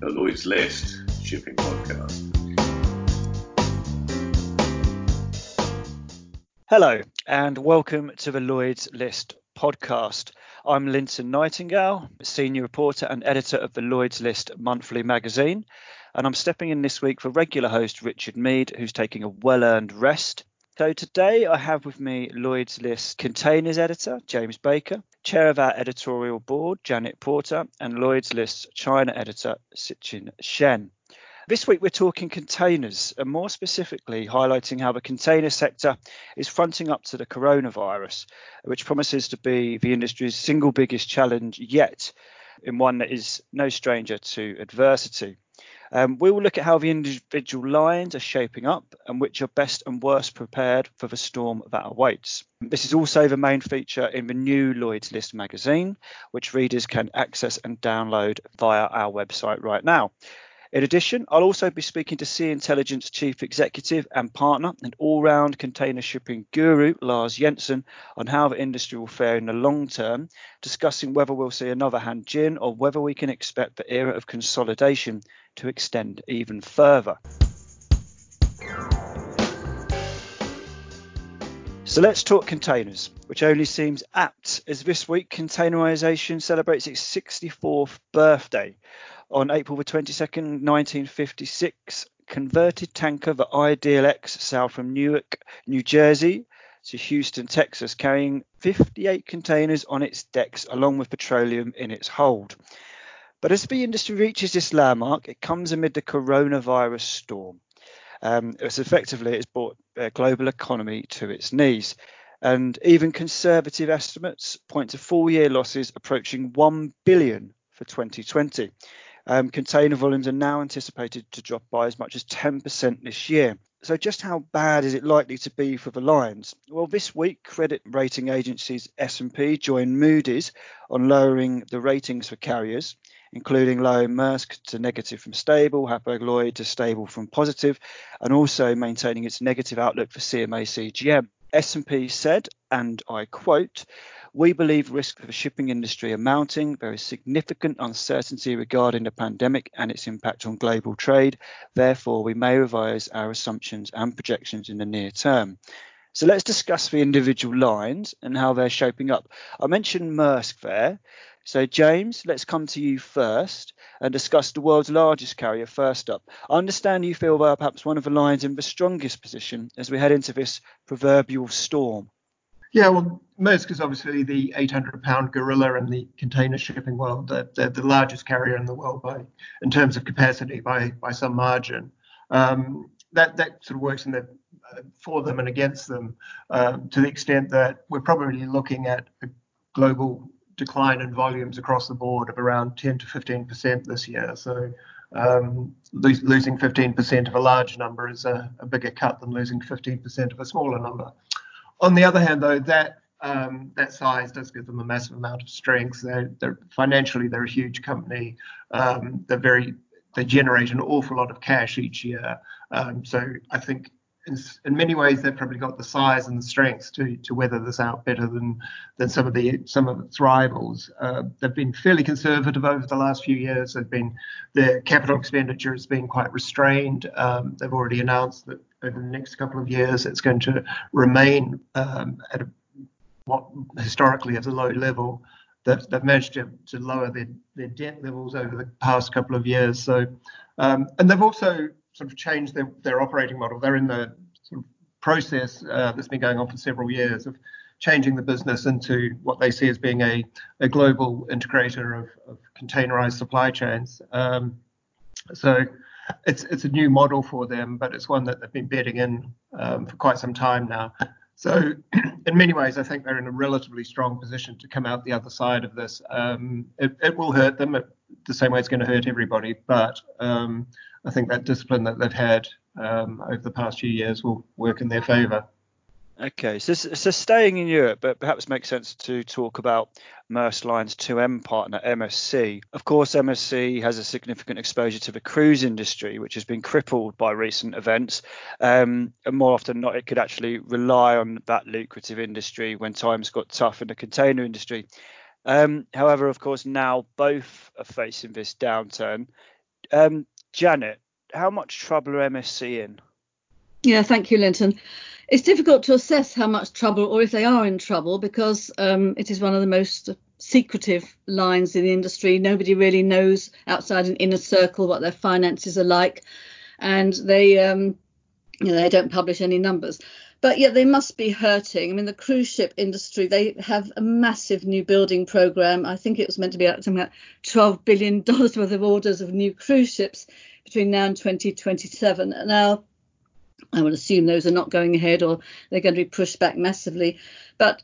the Lloyd's List shipping podcast. Hello, and welcome to the Lloyd's List podcast. I'm Linton Nightingale, senior reporter and editor of the Lloyd's List monthly magazine, and I'm stepping in this week for regular host Richard Mead, who's taking a well earned rest. So today I have with me Lloyd's List containers editor James Baker, chair of our editorial board Janet Porter, and Lloyd's List China editor Cichen Shen. This week we're talking containers and more specifically highlighting how the container sector is fronting up to the coronavirus, which promises to be the industry's single biggest challenge yet, in one that is no stranger to adversity. Um, we will look at how the individual lines are shaping up and which are best and worst prepared for the storm that awaits. This is also the main feature in the new Lloyd's List magazine, which readers can access and download via our website right now. In addition, I'll also be speaking to Sea Intelligence Chief Executive and Partner and all round container shipping guru Lars Jensen on how the industry will fare in the long term, discussing whether we'll see another Hanjin or whether we can expect the era of consolidation to extend even further. So let's talk containers, which only seems apt as this week containerization celebrates its 64th birthday. On April the 22nd, 1956, converted tanker the Ideal X sailed from Newark, New Jersey to Houston, Texas, carrying 58 containers on its decks along with petroleum in its hold. But as the industry reaches this landmark, it comes amid the coronavirus storm. Um, it's effectively it's brought the global economy to its knees. And even conservative estimates point to full year losses approaching 1 billion for 2020. Um, container volumes are now anticipated to drop by as much as 10% this year. So, just how bad is it likely to be for the lines? Well, this week, credit rating agencies S&P joined Moody's on lowering the ratings for carriers, including lowering Maersk to negative from stable, Hapag-Lloyd to stable from positive, and also maintaining its negative outlook for CMA CGM. S&P said, and I quote, we believe risks for the shipping industry are mounting. There is significant uncertainty regarding the pandemic and its impact on global trade. Therefore, we may revise our assumptions and projections in the near term. So let's discuss the individual lines and how they're shaping up. I mentioned Maersk there. So, James, let's come to you first and discuss the world's largest carrier first up. I understand you feel they're perhaps one of the lines in the strongest position as we head into this proverbial storm. Yeah, well, Maersk is obviously the 800 pound gorilla in the container shipping world. They're, they're, the largest carrier in the world by, in terms of capacity by, by some margin. Um, that, that sort of works in the, uh, for them and against them um, to the extent that we're probably looking at a global decline in volumes across the board of around 10 to 15% this year. So um, lo- losing 15% of a large number is a, a bigger cut than losing 15% of a smaller number. On the other hand, though, that um, that size does give them a massive amount of strength. They're, they're financially they're a huge company. Um, they're very they generate an awful lot of cash each year. Um, so I think in, in, many ways they've probably got the size and the strength to to weather this out better than than some of the some of its rivals. Uh, they've been fairly conservative over the last few years. They've been their capital expenditure has been quite restrained. Um, they've already announced that over the next couple of years it's going to remain um, at a, what historically is a low level. They've, they've managed to, to lower their, their debt levels over the past couple of years. So, um, and they've also sort of changed their, their operating model. They're in the sort of process uh, that's been going on for several years of changing the business into what they see as being a, a global integrator of, of containerized supply chains. Um, so it's it's a new model for them, but it's one that they've been betting in um, for quite some time now. So, in many ways, I think they're in a relatively strong position to come out the other side of this. Um, it, it, will hurt them the same way it's going to hurt everybody, but um, I think that discipline that they've had um, over the past few years will work in their favour. Okay, so, so staying in Europe, but perhaps makes sense to talk about Maersk Line's 2M partner, MSC. Of course, MSC has a significant exposure to the cruise industry, which has been crippled by recent events. Um, and more often than not, it could actually rely on that lucrative industry when times got tough in the container industry. Um, however, of course, now both are facing this downturn. Um, Janet, how much trouble are MSC in? Yeah, thank you, Linton. It's difficult to assess how much trouble or if they are in trouble because um, it is one of the most secretive lines in the industry. Nobody really knows outside an inner circle what their finances are like, and they, um, you know, they don't publish any numbers. But yet they must be hurting. I mean, the cruise ship industry, they have a massive new building program. I think it was meant to be like something like $12 billion worth of orders of new cruise ships between now and 2027. And Now, I would assume those are not going ahead or they're going to be pushed back massively. But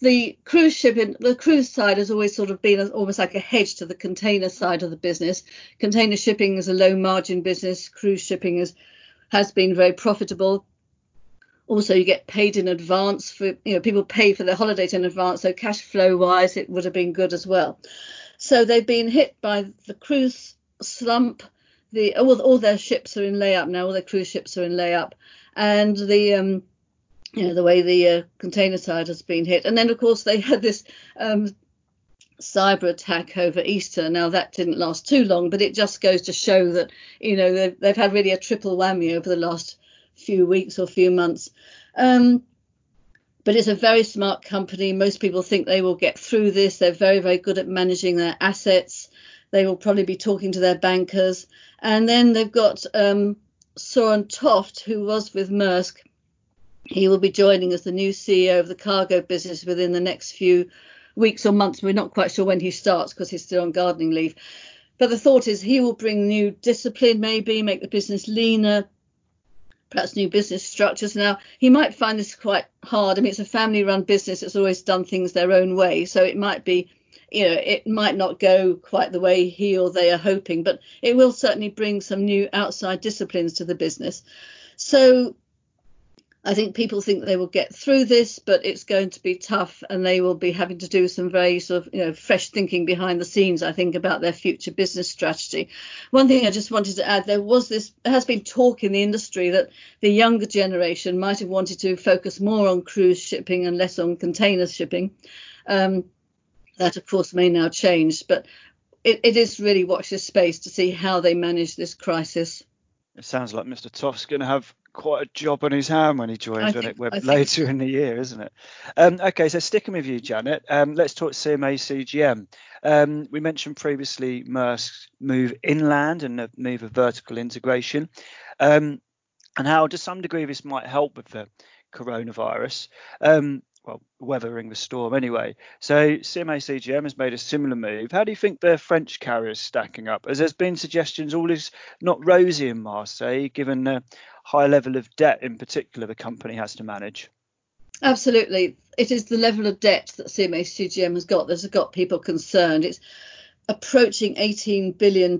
the cruise shipping, the cruise side has always sort of been almost like a hedge to the container side of the business. Container shipping is a low margin business. Cruise shipping is, has been very profitable also you get paid in advance for you know people pay for their holidays in advance so cash flow wise it would have been good as well. So they've been hit by the cruise slump. The all, all their ships are in layup now all their cruise ships are in layup. And the um you know the way the uh, container side has been hit. And then of course they had this um cyber attack over Easter. Now that didn't last too long, but it just goes to show that you know they've, they've had really a triple whammy over the last few weeks or few months. Um, but it's a very smart company. Most people think they will get through this. They're very, very good at managing their assets. They will probably be talking to their bankers. And then they've got um, Soren Toft, who was with Maersk. He will be joining as the new CEO of the cargo business within the next few weeks or months. We're not quite sure when he starts because he's still on gardening leave. But the thought is he will bring new discipline, maybe make the business leaner, perhaps new business structures. Now, he might find this quite hard. I mean, it's a family run business that's always done things their own way. So it might be, you know, it might not go quite the way he or they are hoping, but it will certainly bring some new outside disciplines to the business. So I think people think they will get through this, but it's going to be tough, and they will be having to do some very sort of you know fresh thinking behind the scenes. I think about their future business strategy. One thing I just wanted to add: there was this has been talk in the industry that the younger generation might have wanted to focus more on cruise shipping and less on container shipping. Um, that of course may now change, but it, it is really watch this space to see how they manage this crisis. It sounds like Mr. Toft's going to have quite a job on his hand when he joins when it went later in the year, isn't it? Um, okay, so sticking with you, Janet, um, let's talk CMA CGM. Um, we mentioned previously Maersk's move inland and the move of vertical integration, um, and how to some degree this might help with the coronavirus. Um, well, weathering the storm anyway. So CMA CGM has made a similar move. How do you think the French carriers stacking up? As there's been suggestions, all is not rosy in Marseille, given the high level of debt in particular the company has to manage. Absolutely. It is the level of debt that CMA CGM has got that's got people concerned. It's approaching $18 billion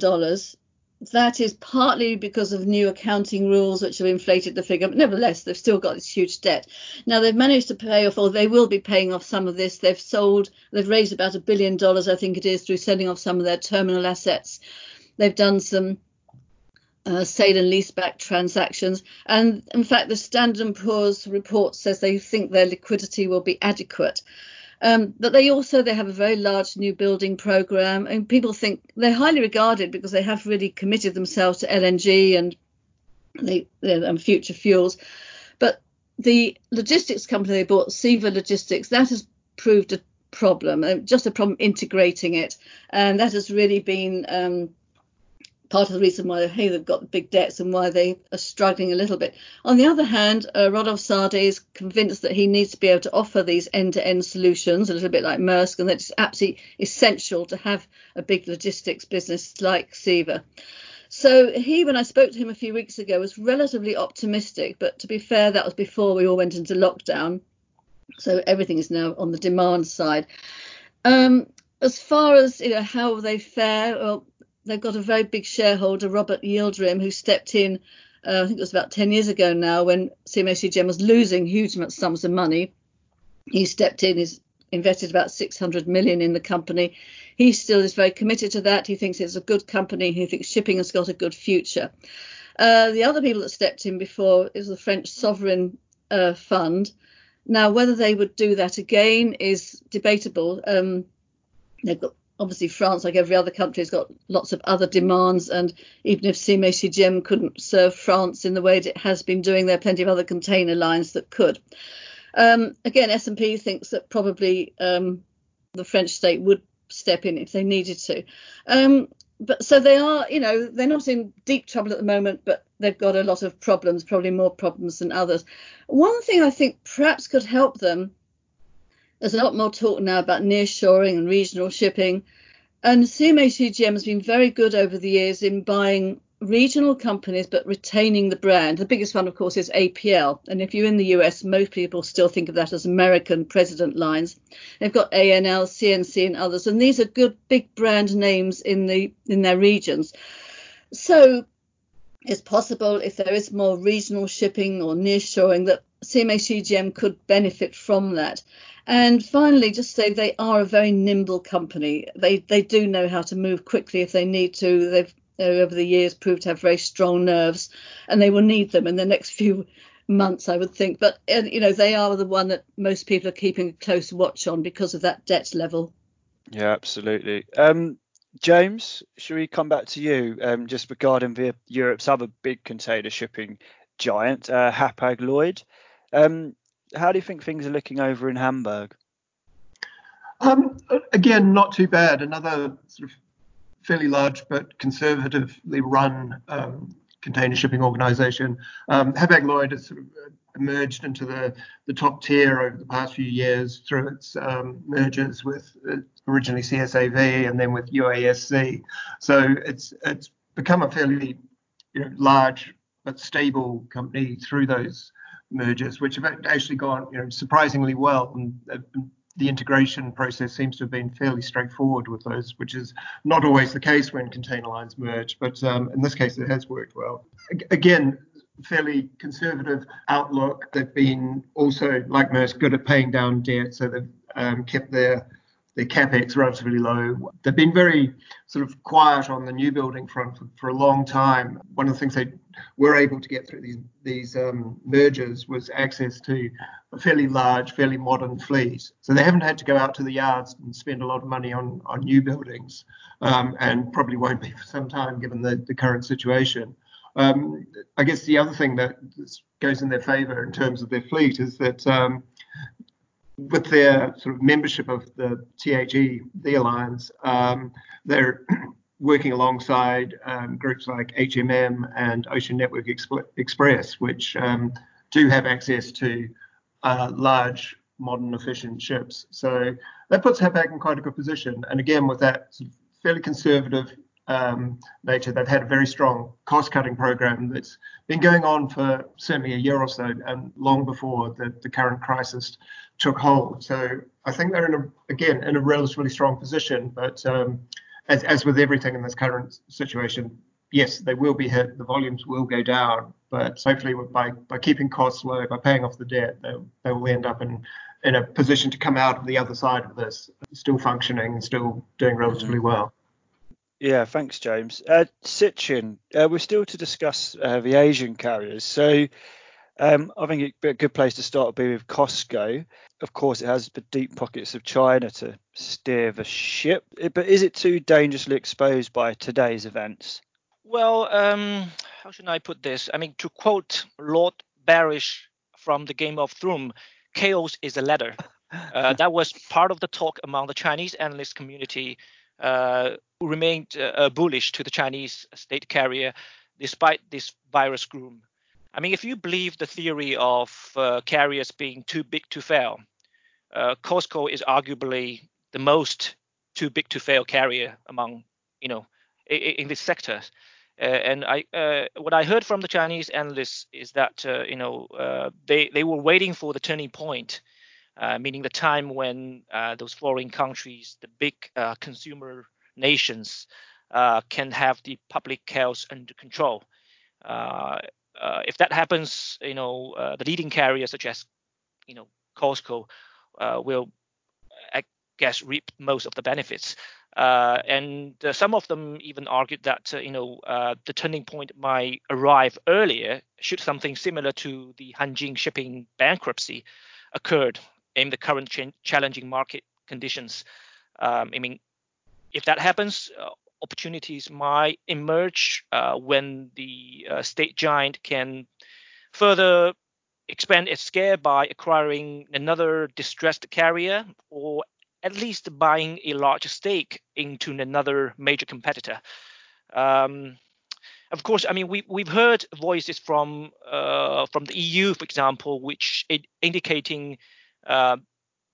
that is partly because of new accounting rules which have inflated the figure, but nevertheless, they've still got this huge debt. Now, they've managed to pay off, or they will be paying off some of this. They've sold, they've raised about a billion dollars, I think it is, through selling off some of their terminal assets. They've done some uh, sale and leaseback transactions. And in fact, the Standard & Poor's report says they think their liquidity will be adequate. Um, but they also they have a very large new building program, and people think they're highly regarded because they have really committed themselves to LNG and they, and future fuels. But the logistics company they bought, CEVA Logistics, that has proved a problem, uh, just a problem integrating it, and that has really been um, part of the reason why hey, they've got big debts and why they are struggling a little bit. On the other hand, uh, Rodolphe Saadé is convinced that he needs to be able to offer these end-to-end solutions, a little bit like Maersk, and that it's absolutely essential to have a big logistics business like CEVA. So he, when I spoke to him a few weeks ago, was relatively optimistic. But to be fair, that was before we all went into lockdown. So everything is now on the demand side. Um, as far as you know how they fare, well, they've got a very big shareholder, Robert Yildirim, who stepped in, uh, I think it was about 10 years ago now, when CMA was losing huge sums of money. He stepped in, he's invested about 600 million in the company. He still is very committed to that. He thinks it's a good company. He thinks shipping has got a good future. Uh, the other people that stepped in before is the French Sovereign uh, Fund. Now, whether they would do that again is debatable. Um, they've got obviously France, like every other country, has got lots of other demands, and even if CMA CGM couldn't serve France in the way it has been doing, there are plenty of other container lines that could. Um, again, S&P thinks that probably um, the French state would step in if they needed to. Um, but so they are, you know, they're not in deep trouble at the moment, but they've got a lot of problems, probably more problems than others. One thing I think perhaps could help them there's a lot more talk now about nearshoring and regional shipping. And CMA CGM has been very good over the years in buying regional companies but retaining the brand. The biggest one, of course, is APL. And if you're in the US, most people still think of that as American President Lines. They've got ANL, CNC, and others, and these are good big brand names in the in their regions. So it's possible if there is more regional shipping or nearshoring that CMA CGM could benefit from that. And finally, just say they are a very nimble company. They they do know how to move quickly if they need to. They've over the years proved to have very strong nerves, and they will need them in the next few months, I would think. But you know, they are the one that most people are keeping a close watch on because of that debt level. Yeah, absolutely. Um, James, should we come back to you um, just regarding the, Europe's other big container shipping giant, uh, Hapag Lloyd? Um, how do you think things are looking over in Hamburg? Um, again, not too bad. Another sort of fairly large but conservatively run um, container shipping organization. Um, Lloyd has sort of emerged into the, the top tier over the past few years through its um, mergers with uh, originally CSAV and then with UASC. So it's it's become a fairly you know, large but stable company through those mergers, which have actually gone you know, surprisingly well. And uh, the integration process seems to have been fairly straightforward with those, which is not always the case when container lines merge. But um, in this case, it has worked well. Again, fairly conservative outlook. They've been also, like Maersk, good at paying down debt, so they've um, kept their their capex relatively low. They've been very sort of quiet on the new building front for, for a long time. One of the things they were able to get through these these um, mergers was access to a fairly large, fairly modern fleet. So they haven't had to go out to the yards and spend a lot of money on on new buildings, um, and probably won't be for some time given the, the current situation. Um, I guess the other thing that goes in their favour in terms of their fleet is that um, with their sort of membership of the THE, the alliance, um, they're working alongside um, groups like HMM and Ocean Network Exp- Express, which um, do have access to uh, large, modern, efficient ships. So that puts Hapag in quite a good position. And again, with that sort of fairly conservative um, nature, they've had a very strong cost-cutting program that's been going on for certainly a year or so, and long before the, the current crisis took hold. So I think they're in a, again in a relatively strong position. But um, as, as with everything in this current situation, yes, they will be hit. The volumes will go down, but hopefully by by keeping costs low, by paying off the debt, they, they will end up in in a position to come out of the other side of this still functioning, still doing relatively mm-hmm. well. Yeah, thanks, James. Uh, Cichen, uh, we're still to discuss uh, the Asian carriers. So um, I think a good place to start would be with COSCO. Of course, it has the deep pockets of China to steer the ship, but is it too dangerously exposed by today's events? Well, um, how should I put this? I mean, to quote Lord Varys from the Game of Thrones, chaos is a ladder. Uh, that was part of the talk among the Chinese analyst community uh, who remained uh, bullish to the Chinese state carrier despite this virus gloom. I mean, if you believe the theory of uh, carriers being too big to fail, uh, COSCO is arguably the most too big to fail carrier among, you know, in, in this sector. Uh, and I, uh, what I heard from the Chinese analysts is that, uh, you know, uh, they they were waiting for the turning point, meaning the time when those foreign countries, the big consumer nations, can have the public health under control. Uh, if that happens, you know, uh, the leading carriers such as, you know, COSCO uh, will, I guess, reap most of the benefits. and some of them even argued that, you know, the turning point might arrive earlier should something similar to the Hanjin shipping bankruptcy occurred in the current ch- challenging market conditions. Um, I mean, if that happens, uh, opportunities might emerge uh, when the uh, state giant can further expand its scale by acquiring another distressed carrier or at least buying a large stake into another major competitor. Um, of course, I mean we we've heard voices from uh, from the EU, for example, which indicating uh,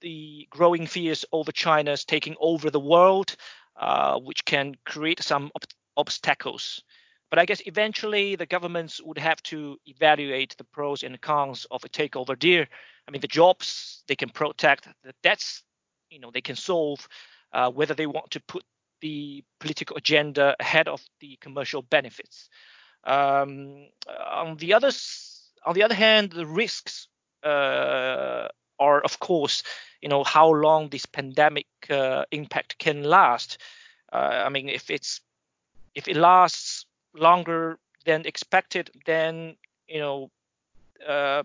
the growing fears over China's taking over the world, uh, which can create some ob- obstacles. But I guess eventually the governments would have to evaluate the pros and cons of a takeover deal. I mean, the jobs they can protect, the debts, you know, they can solve, uh, whether they want to put the political agenda ahead of the commercial benefits. Um, on the other on the other hand, the risks uh, are, of course, you know, how long this pandemic uh, impact can last. Uh, I mean, if it's if it lasts longer than expected, then you know, uh,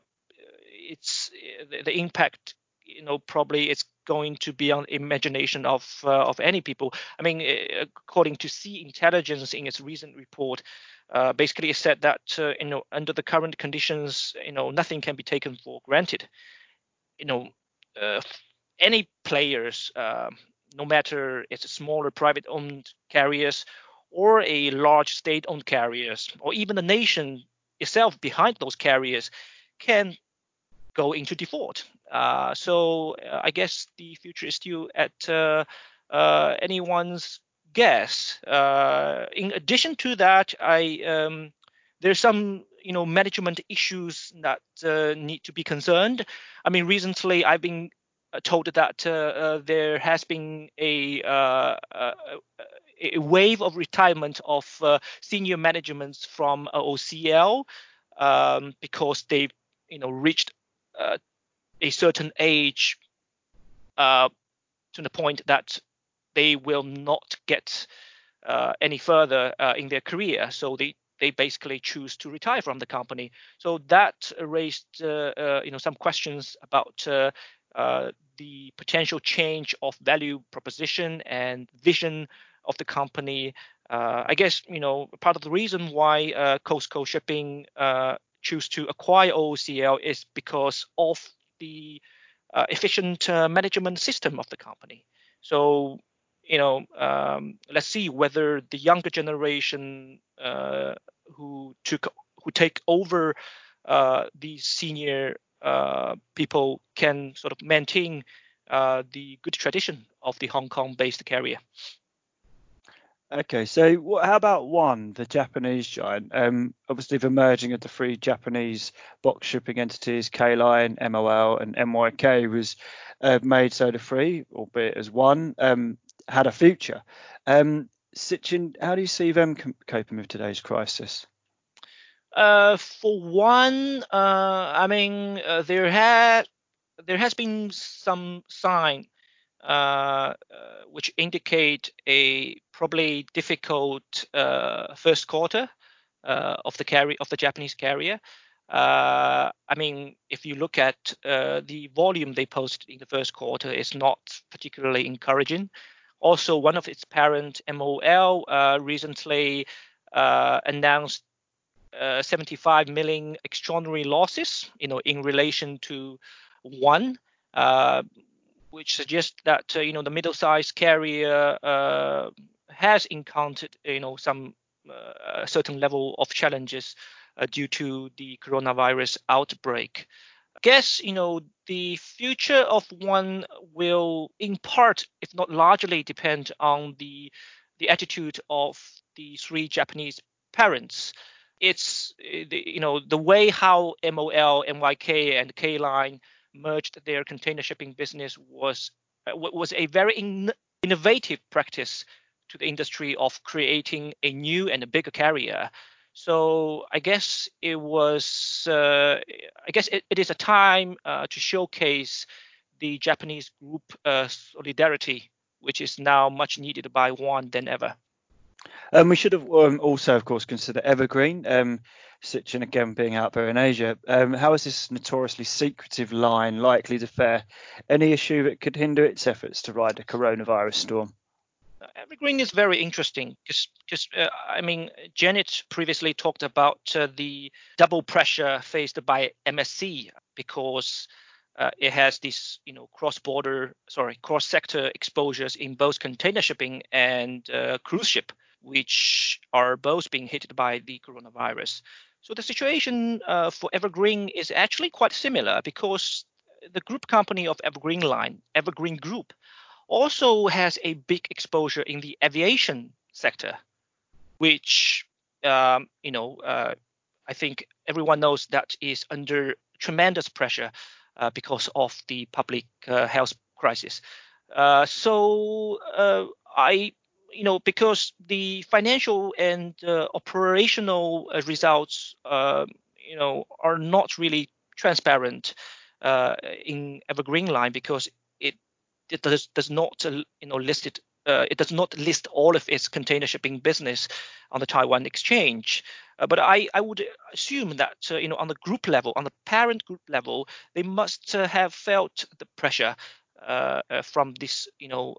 it's the, impact you know probably it's going to be on imagination of uh, of any people. I mean, uh, according to Sea Intelligence in its recent report, uh, basically it said that uh, you know under the current conditions, you know nothing can be taken for granted. You know, uh, any players, uh, no matter it's a smaller private-owned carriers or a large state-owned carriers, or even the nation itself behind those carriers, can go into default. Uh, so uh, I guess the future is still at uh, uh anyone's guess. In addition to that, I um, there's some you know management issues that uh, need to be concerned. I mean, recently I've been told that there has been a, a, a wave of retirement of senior managements from OOCL um, because they've you know reached uh, a certain age uh, to the point that they will not get uh, any further uh, in their career. So they they basically choose to retire from the company. So that raised uh, uh, you know some questions about the potential change of value proposition and vision of the company. I guess you know part of the reason why COSCO Shipping choose to acquire OOCL is because of the uh, efficient uh, management system of the company. So, you know, um, let's see whether the younger generation uh, who took who take over uh, these senior uh, people can sort of maintain uh, the good tradition of the Hong Kong-based carrier. Okay, so what, how about ONE, the Japanese giant? Um, obviously, the merging of the three Japanese box shipping entities, K Line, MOL, and NYK, was uh, made so the three, albeit as one, um, had a future. Um, Cichen, how do you see them coping with today's crisis? Uh, for one, uh, I mean, uh, there had there has been some sign uh, uh, which indicate a probably difficult uh, first quarter of the carry of the Japanese carrier. I mean, if you look at the volume they posted in the first quarter, it's not particularly encouraging. Also, one of its parent, MOL, uh, recently announced 75 million extraordinary losses, you know, in relation to ONE which suggests that uh, you know the middle-sized carrier uh, has encountered you know some uh, certain level of challenges due to the coronavirus outbreak. I guess you know the future of ONE will, in part, if not largely, depend on the the attitude of the three Japanese parents. It's you know the way how MOL, NYK, and K Line merged their container shipping business was uh, was a very in, innovative practice to the industry of creating a new and a bigger carrier. So I guess it was uh, I guess it, it is a time uh, to showcase the Japanese group uh, solidarity, which is now much needed by ONE than ever. Um, we should have um, also, of course, consider Evergreen. Um, Cichen again being out there in Asia. Um, how is this notoriously secretive line likely to fare any issue that could hinder its efforts to ride the coronavirus storm? Evergreen is very interesting because, uh, I mean, Janet previously talked about uh, the double pressure faced by MSC because uh, it has these, you know, cross-border, sorry, cross-sector exposures in both container shipping and uh, cruise ship, which are both being hit by the coronavirus. So the situation uh, for Evergreen is actually quite similar because the group company of Evergreen Line, Evergreen Group, also has a big exposure in the aviation sector, which um, you know uh, I think everyone knows that is under tremendous pressure uh, because of the public uh, health crisis. Uh, so uh, I you know because the financial and uh, operational results you know are not really transparent in Evergreen Line because it does does not uh, you know list it. Uh, it does not list all of its container shipping business on the Taiwan exchange. Uh, but I, I would assume that uh, you know on the group level, on the parent group level, they must uh, have felt the pressure from this you know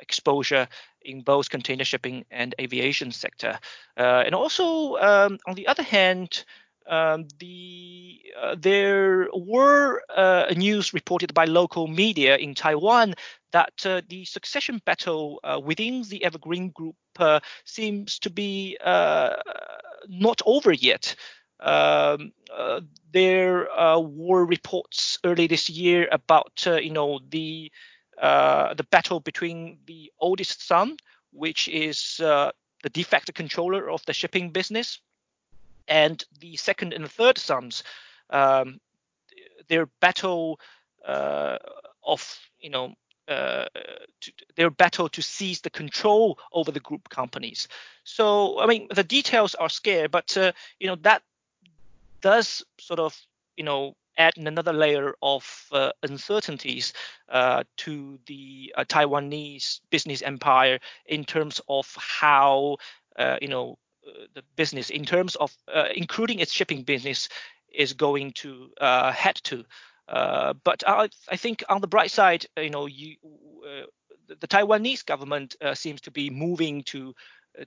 exposure in both container shipping and aviation sector. and also um, on the other hand, um, the uh, there were uh, news reported by local media in Taiwan that uh, the succession battle uh, within the Evergreen Group uh, seems to be uh, not over yet. Um, there were reports early this year about you know the the battle between the oldest son, which is the de facto controller of the shipping business, and the second and the third sons, um, their battle uh, of you know uh, to, their battle to seize the control over the group companies. So I mean the details are scarce, but uh, you know that does sort of you know add another layer of uh, uncertainties uh, to the uh, Taiwanese business empire in terms of how uh, you know the business in terms of uh, including its shipping business is going to uh, head to. Uh, but I, I, think on the bright side, you know, you, the, Taiwanese government seems to be moving to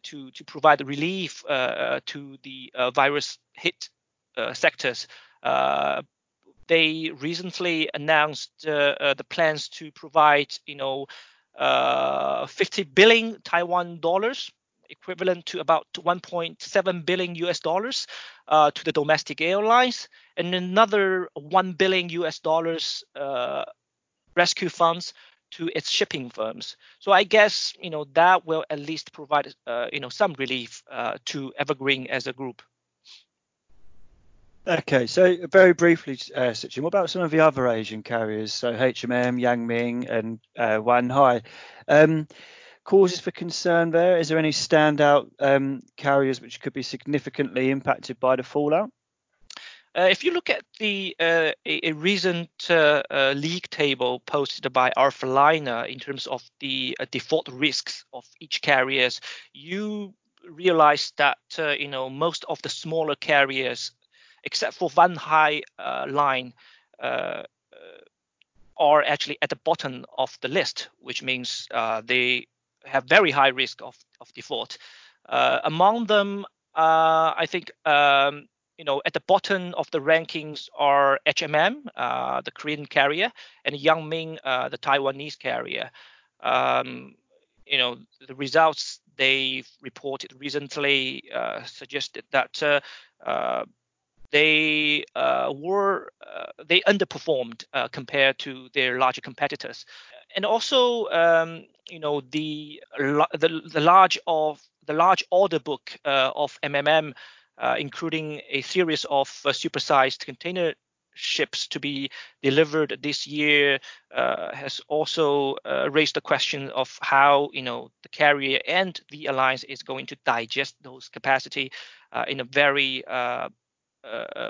to to provide relief to the virus hit sectors they recently announced uh, uh, the plans to provide, you know, uh, 50 billion Taiwan dollars equivalent to about 1.7 billion US dollars uh, to the domestic airlines, and another 1 billion US dollars uh, rescue funds to its shipping firms. So I guess you know that will at least provide uh, you know some relief uh, to Evergreen as a group. Okay, so very briefly, uh, what about some of the other Asian carriers? So HMM, Yang Ming, and uh, Wan Hai. Um, causes for concern there? Is there any standout um, carriers which could be significantly impacted by the fallout? Uh, if you look at the uh, a, a, recent uh, uh league table posted by Alphaliner in terms of the uh, default risks of each carriers, you realize that uh, you know most of the smaller carriers, except for Wan Hai line, are actually at the bottom of the list, which means they have very high risk of, of default. Uh, among them, uh, I think um, you know at the bottom of the rankings are HMM, uh, the Korean carrier, and Yang uh, the Taiwanese carrier. Um, you know the results they reported recently uh, suggested that uh, they were they underperformed compared to their larger competitors. And also um, you know the the, the large of the large order book uh, of MMM, uh, including a series of uh, supersized container ships to be delivered this year, uh, has also uh, raised the question of how you know the carrier and the alliance is going to digest those capacity uh, in a very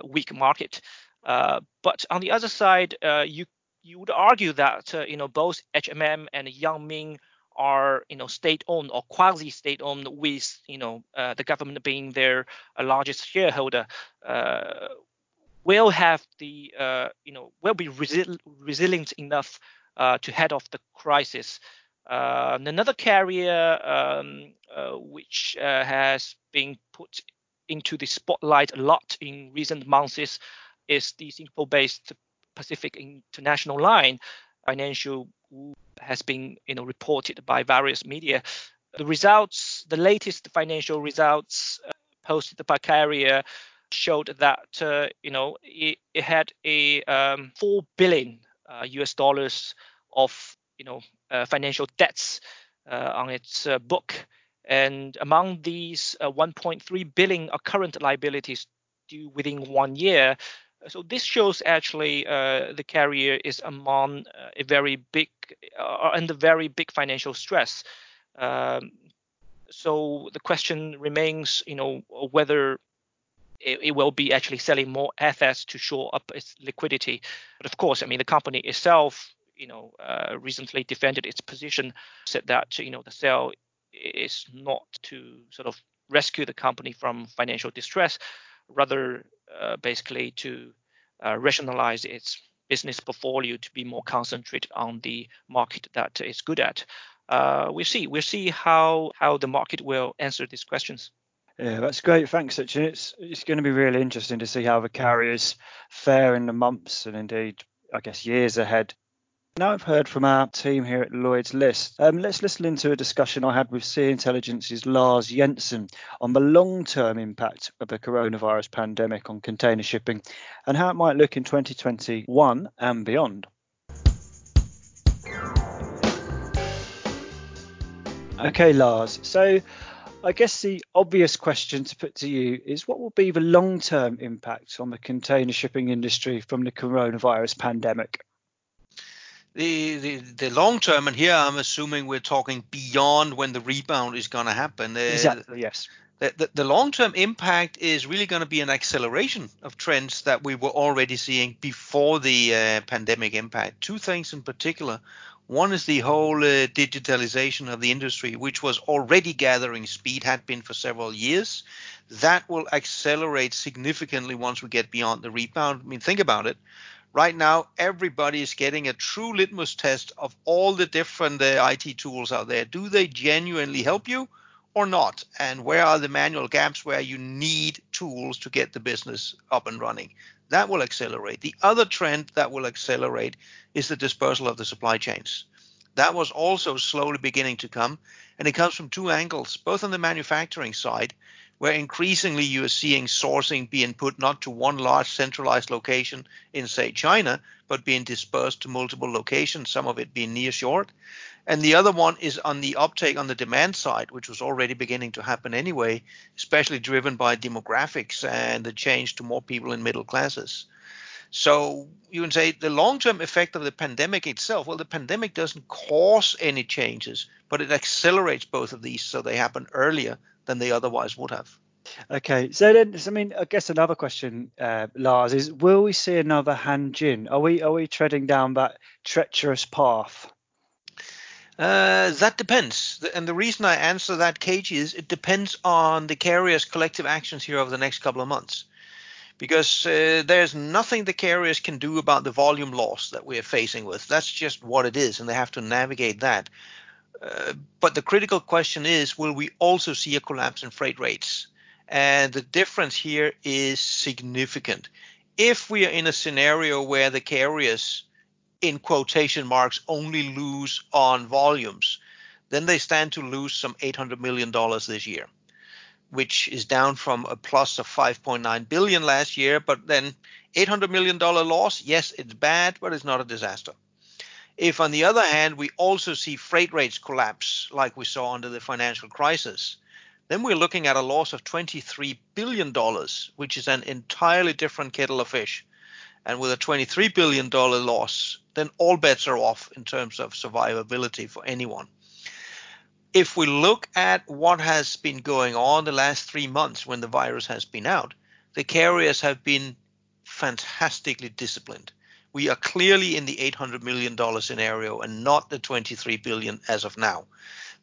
weak market. but on the other side, you you would argue that uh, you know both HMM and Yangming are you know state-owned or quasi-state-owned, with you know uh, the government being their uh, largest shareholder, uh, will have the uh, you know will be resi- resilient enough uh, to head off the crisis. Uh, another carrier um, uh, which uh, has been put into the spotlight a lot in recent months is, the Singapore-based Pacific International Line. Financial has been you know reported by various media. The results, the latest financial results uh, posted by carrier showed that uh, you know it, it had a um, four billion uh, US dollars of you know uh, financial debts uh, on its uh, book, and among these, 1.3 billion are current liabilities due within one year. So this shows actually the carrier is among a very big under very big financial stress. Um, so the question remains, you know, whether it, it, will be actually selling more assets to shore up its liquidity. But of course, I mean, the company itself, you know, uh, recently defended its position, said that you know the sale is not to sort of rescue the company from financial distress, rather uh, basically to uh, rationalize its business portfolio to be more concentrated on the market that it's good at. Uh, we'll see. We'll see how how the market will answer these questions. Yeah, that's great. Thanks, Cichen. It's it's going to be really interesting to see how the carriers fare in the months and indeed, I guess, years ahead. Now I've heard from our team here at Lloyd's List. Um, let's listen into a discussion I had with Sea Intelligence's Lars Jensen on the long-term impact of the coronavirus pandemic on container shipping and how it might look in 2021 and beyond. Okay, Lars. So I guess the obvious question to put to you is what will be the long term impact on the container shipping industry from the coronavirus pandemic? The, the, the long term, and here I'm assuming we're talking beyond when the rebound is going to happen. Exactly, yes. The, the, the long term impact is really going to be an acceleration of trends that we were already seeing before the uh, pandemic impact. Two things in particular. One is the whole uh, digitalization of the industry, which was already gathering speed, had been for several years. That will accelerate significantly once we get beyond the rebound. I mean, think about it. Right now, everybody is getting a true litmus test of all the different uh, IT tools out there. Do they genuinely help you or not? And where are the manual gaps where you need tools to get the business up and running? That will accelerate. The other trend that will accelerate is the dispersal of the supply chains. That was also slowly beginning to come, and it comes from two angles, both on the manufacturing side, where increasingly you are seeing sourcing being put not to one large centralized location in, say, China, but being dispersed to multiple locations, some of it being near short. And the other one is on the uptake on the demand side, which was already beginning to happen anyway, especially driven by demographics and the change to more people in middle classes. So you can say the long-term effect of the pandemic itself, well, the pandemic doesn't cause any changes, but it accelerates both of these so they happen earlier than they otherwise would have. Okay, so then I mean, I guess another question, uh, Lars, is will we see another Hanjin? Are we are we treading down that treacherous path? Uh, that depends. And the reason I answer that, Cage, is it depends on the carrier's collective actions here over the next couple of months. Because uh, there's nothing the carriers can do about the volume loss that we're facing with. That's just what it is, and they have to navigate that. But the critical question is will we also see a collapse in freight rates? And the difference here is significant. If we are in a scenario where the carriers in quotation marks only lose on volumes, then they stand to lose some $800 million this year, which is down from a plus of 5.9 billion last year. But then $800 million loss, yes, it's bad, but it's not a disaster. If, on the other hand, we also see freight rates collapse like we saw under the financial crisis, then we're looking at a loss of $23 billion, which is an entirely different kettle of fish. And with a $23 billion loss, then all bets are off in terms of survivability for anyone. If we look at what has been going on the last three months when the virus has been out, the carriers have been fantastically disciplined. We are clearly in the $800 million scenario and not the 23 billion as of now.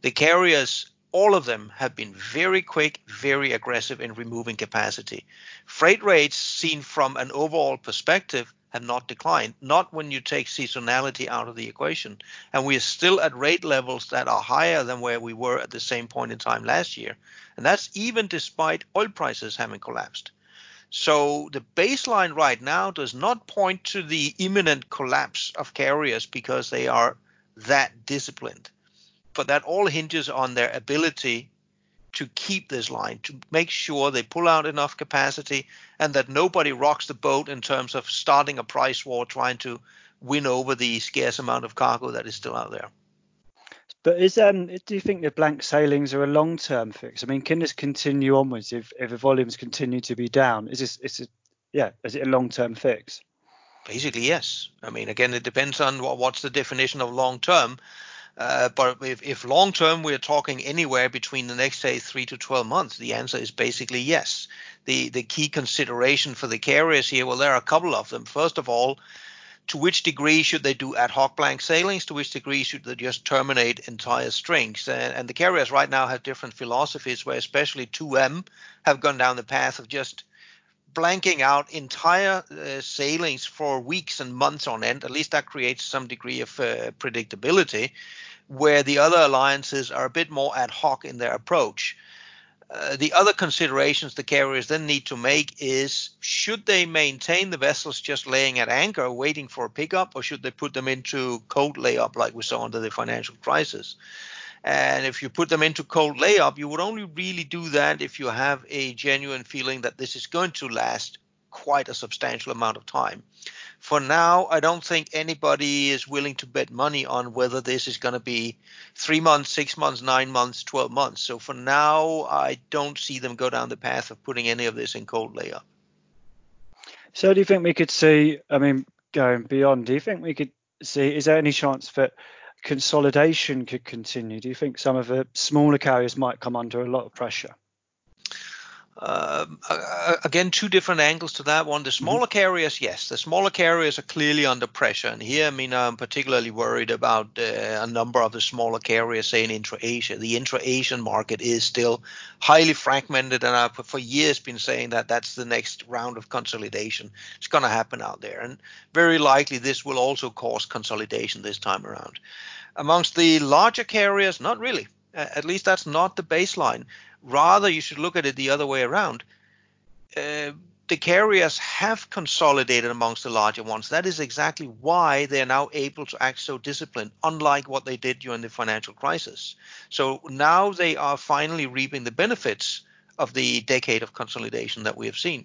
The carriers all of them have been very quick, very aggressive in removing capacity. Freight rates, seen from an overall perspective, have not declined, not when you take seasonality out of the equation. And we are still at rate levels that are higher than where we were at the same point in time last year. And that's even despite oil prices having collapsed. So the baseline right now does not point to the imminent collapse of carriers because they are that disciplined. But that all hinges on their ability to keep this line, to make sure they pull out enough capacity and that nobody rocks the boat in terms of starting a price war trying to win over the scarce amount of cargo that is still out there. But is um do you think the blank sailings are a long term fix? I mean, can this continue onwards if if the volumes continue to be down? Is this is it yeah, is it a long term fix? Basically, yes. I mean, again, it depends on what, what's the definition of long term. Uh, but if, if long term we're talking anywhere between the next say three to 12 months, the answer is basically yes. The the key consideration for the carriers here, well, there are a couple of them. First of all, to which degree should they do ad hoc blank sailings? To which degree should they just terminate entire strings? And, and the carriers right now have different philosophies, where especially 2M have gone down the path of just blanking out entire uh, sailings for weeks and months on end. At least that creates some degree of uh, predictability, where the other alliances are a bit more ad hoc in their approach. Uh, the other considerations the carriers then need to make is should they maintain the vessels just laying at anchor waiting for a pickup or should they put them into cold layup like we saw under the financial crisis? And if you put them into cold layup you would only really do that if you have a genuine feeling that this is going to last quite a substantial amount of time for now, I don't think anybody is willing to bet money on whether this is going to be three months, six months, nine months, 12 months. So for now, I don't see them go down the path of putting any of this in cold layup. So do you think we could see, I mean, going beyond, do you think we could see, is there any chance that consolidation could continue? Do you think some of the smaller carriers might come under a lot of pressure? Uh, again, two different angles to that one. The mm-hmm. smaller mm-hmm. carriers, yes, the smaller carriers are clearly under pressure. And here, I mean, I'm particularly worried about uh, a number of the smaller carriers, say in intra-Asia. The intra-Asian market is still highly fragmented, and I've for years been saying that that's the next round of consolidation. It's going to happen out there, and very likely this will also cause consolidation this time around. Amongst the larger carriers, not really. At least that's not the baseline. Rather, you should look at it the other way around. Uh, the carriers have consolidated amongst the larger ones. That is exactly why they are now able to act so disciplined, unlike what they did during the financial crisis. So now they are finally reaping the benefits of the decade of consolidation that we have seen.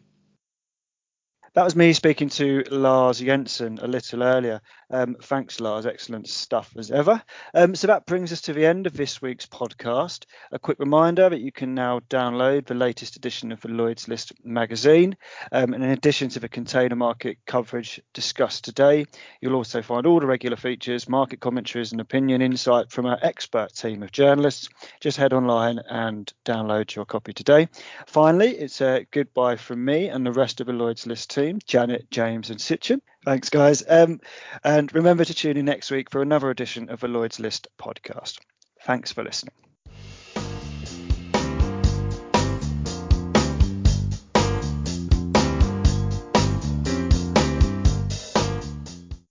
That was me speaking to Lars Jensen a little earlier. Um, thanks, Lars. Excellent stuff as ever. Um, so that brings us to the end of this week's podcast. A quick reminder that you can now download the latest edition of the Lloyd's List magazine. Um, and in addition to the container market coverage discussed today, you'll also find all the regular features, market commentaries, and opinion insight from our expert team of journalists. Just head online and download your copy today. Finally, it's a goodbye from me and the rest of the Lloyd's List team team, Janet, James, and Cichen. Thanks, guys. Um, and remember to tune in next week for another edition of the Lloyd's List podcast. Thanks for listening.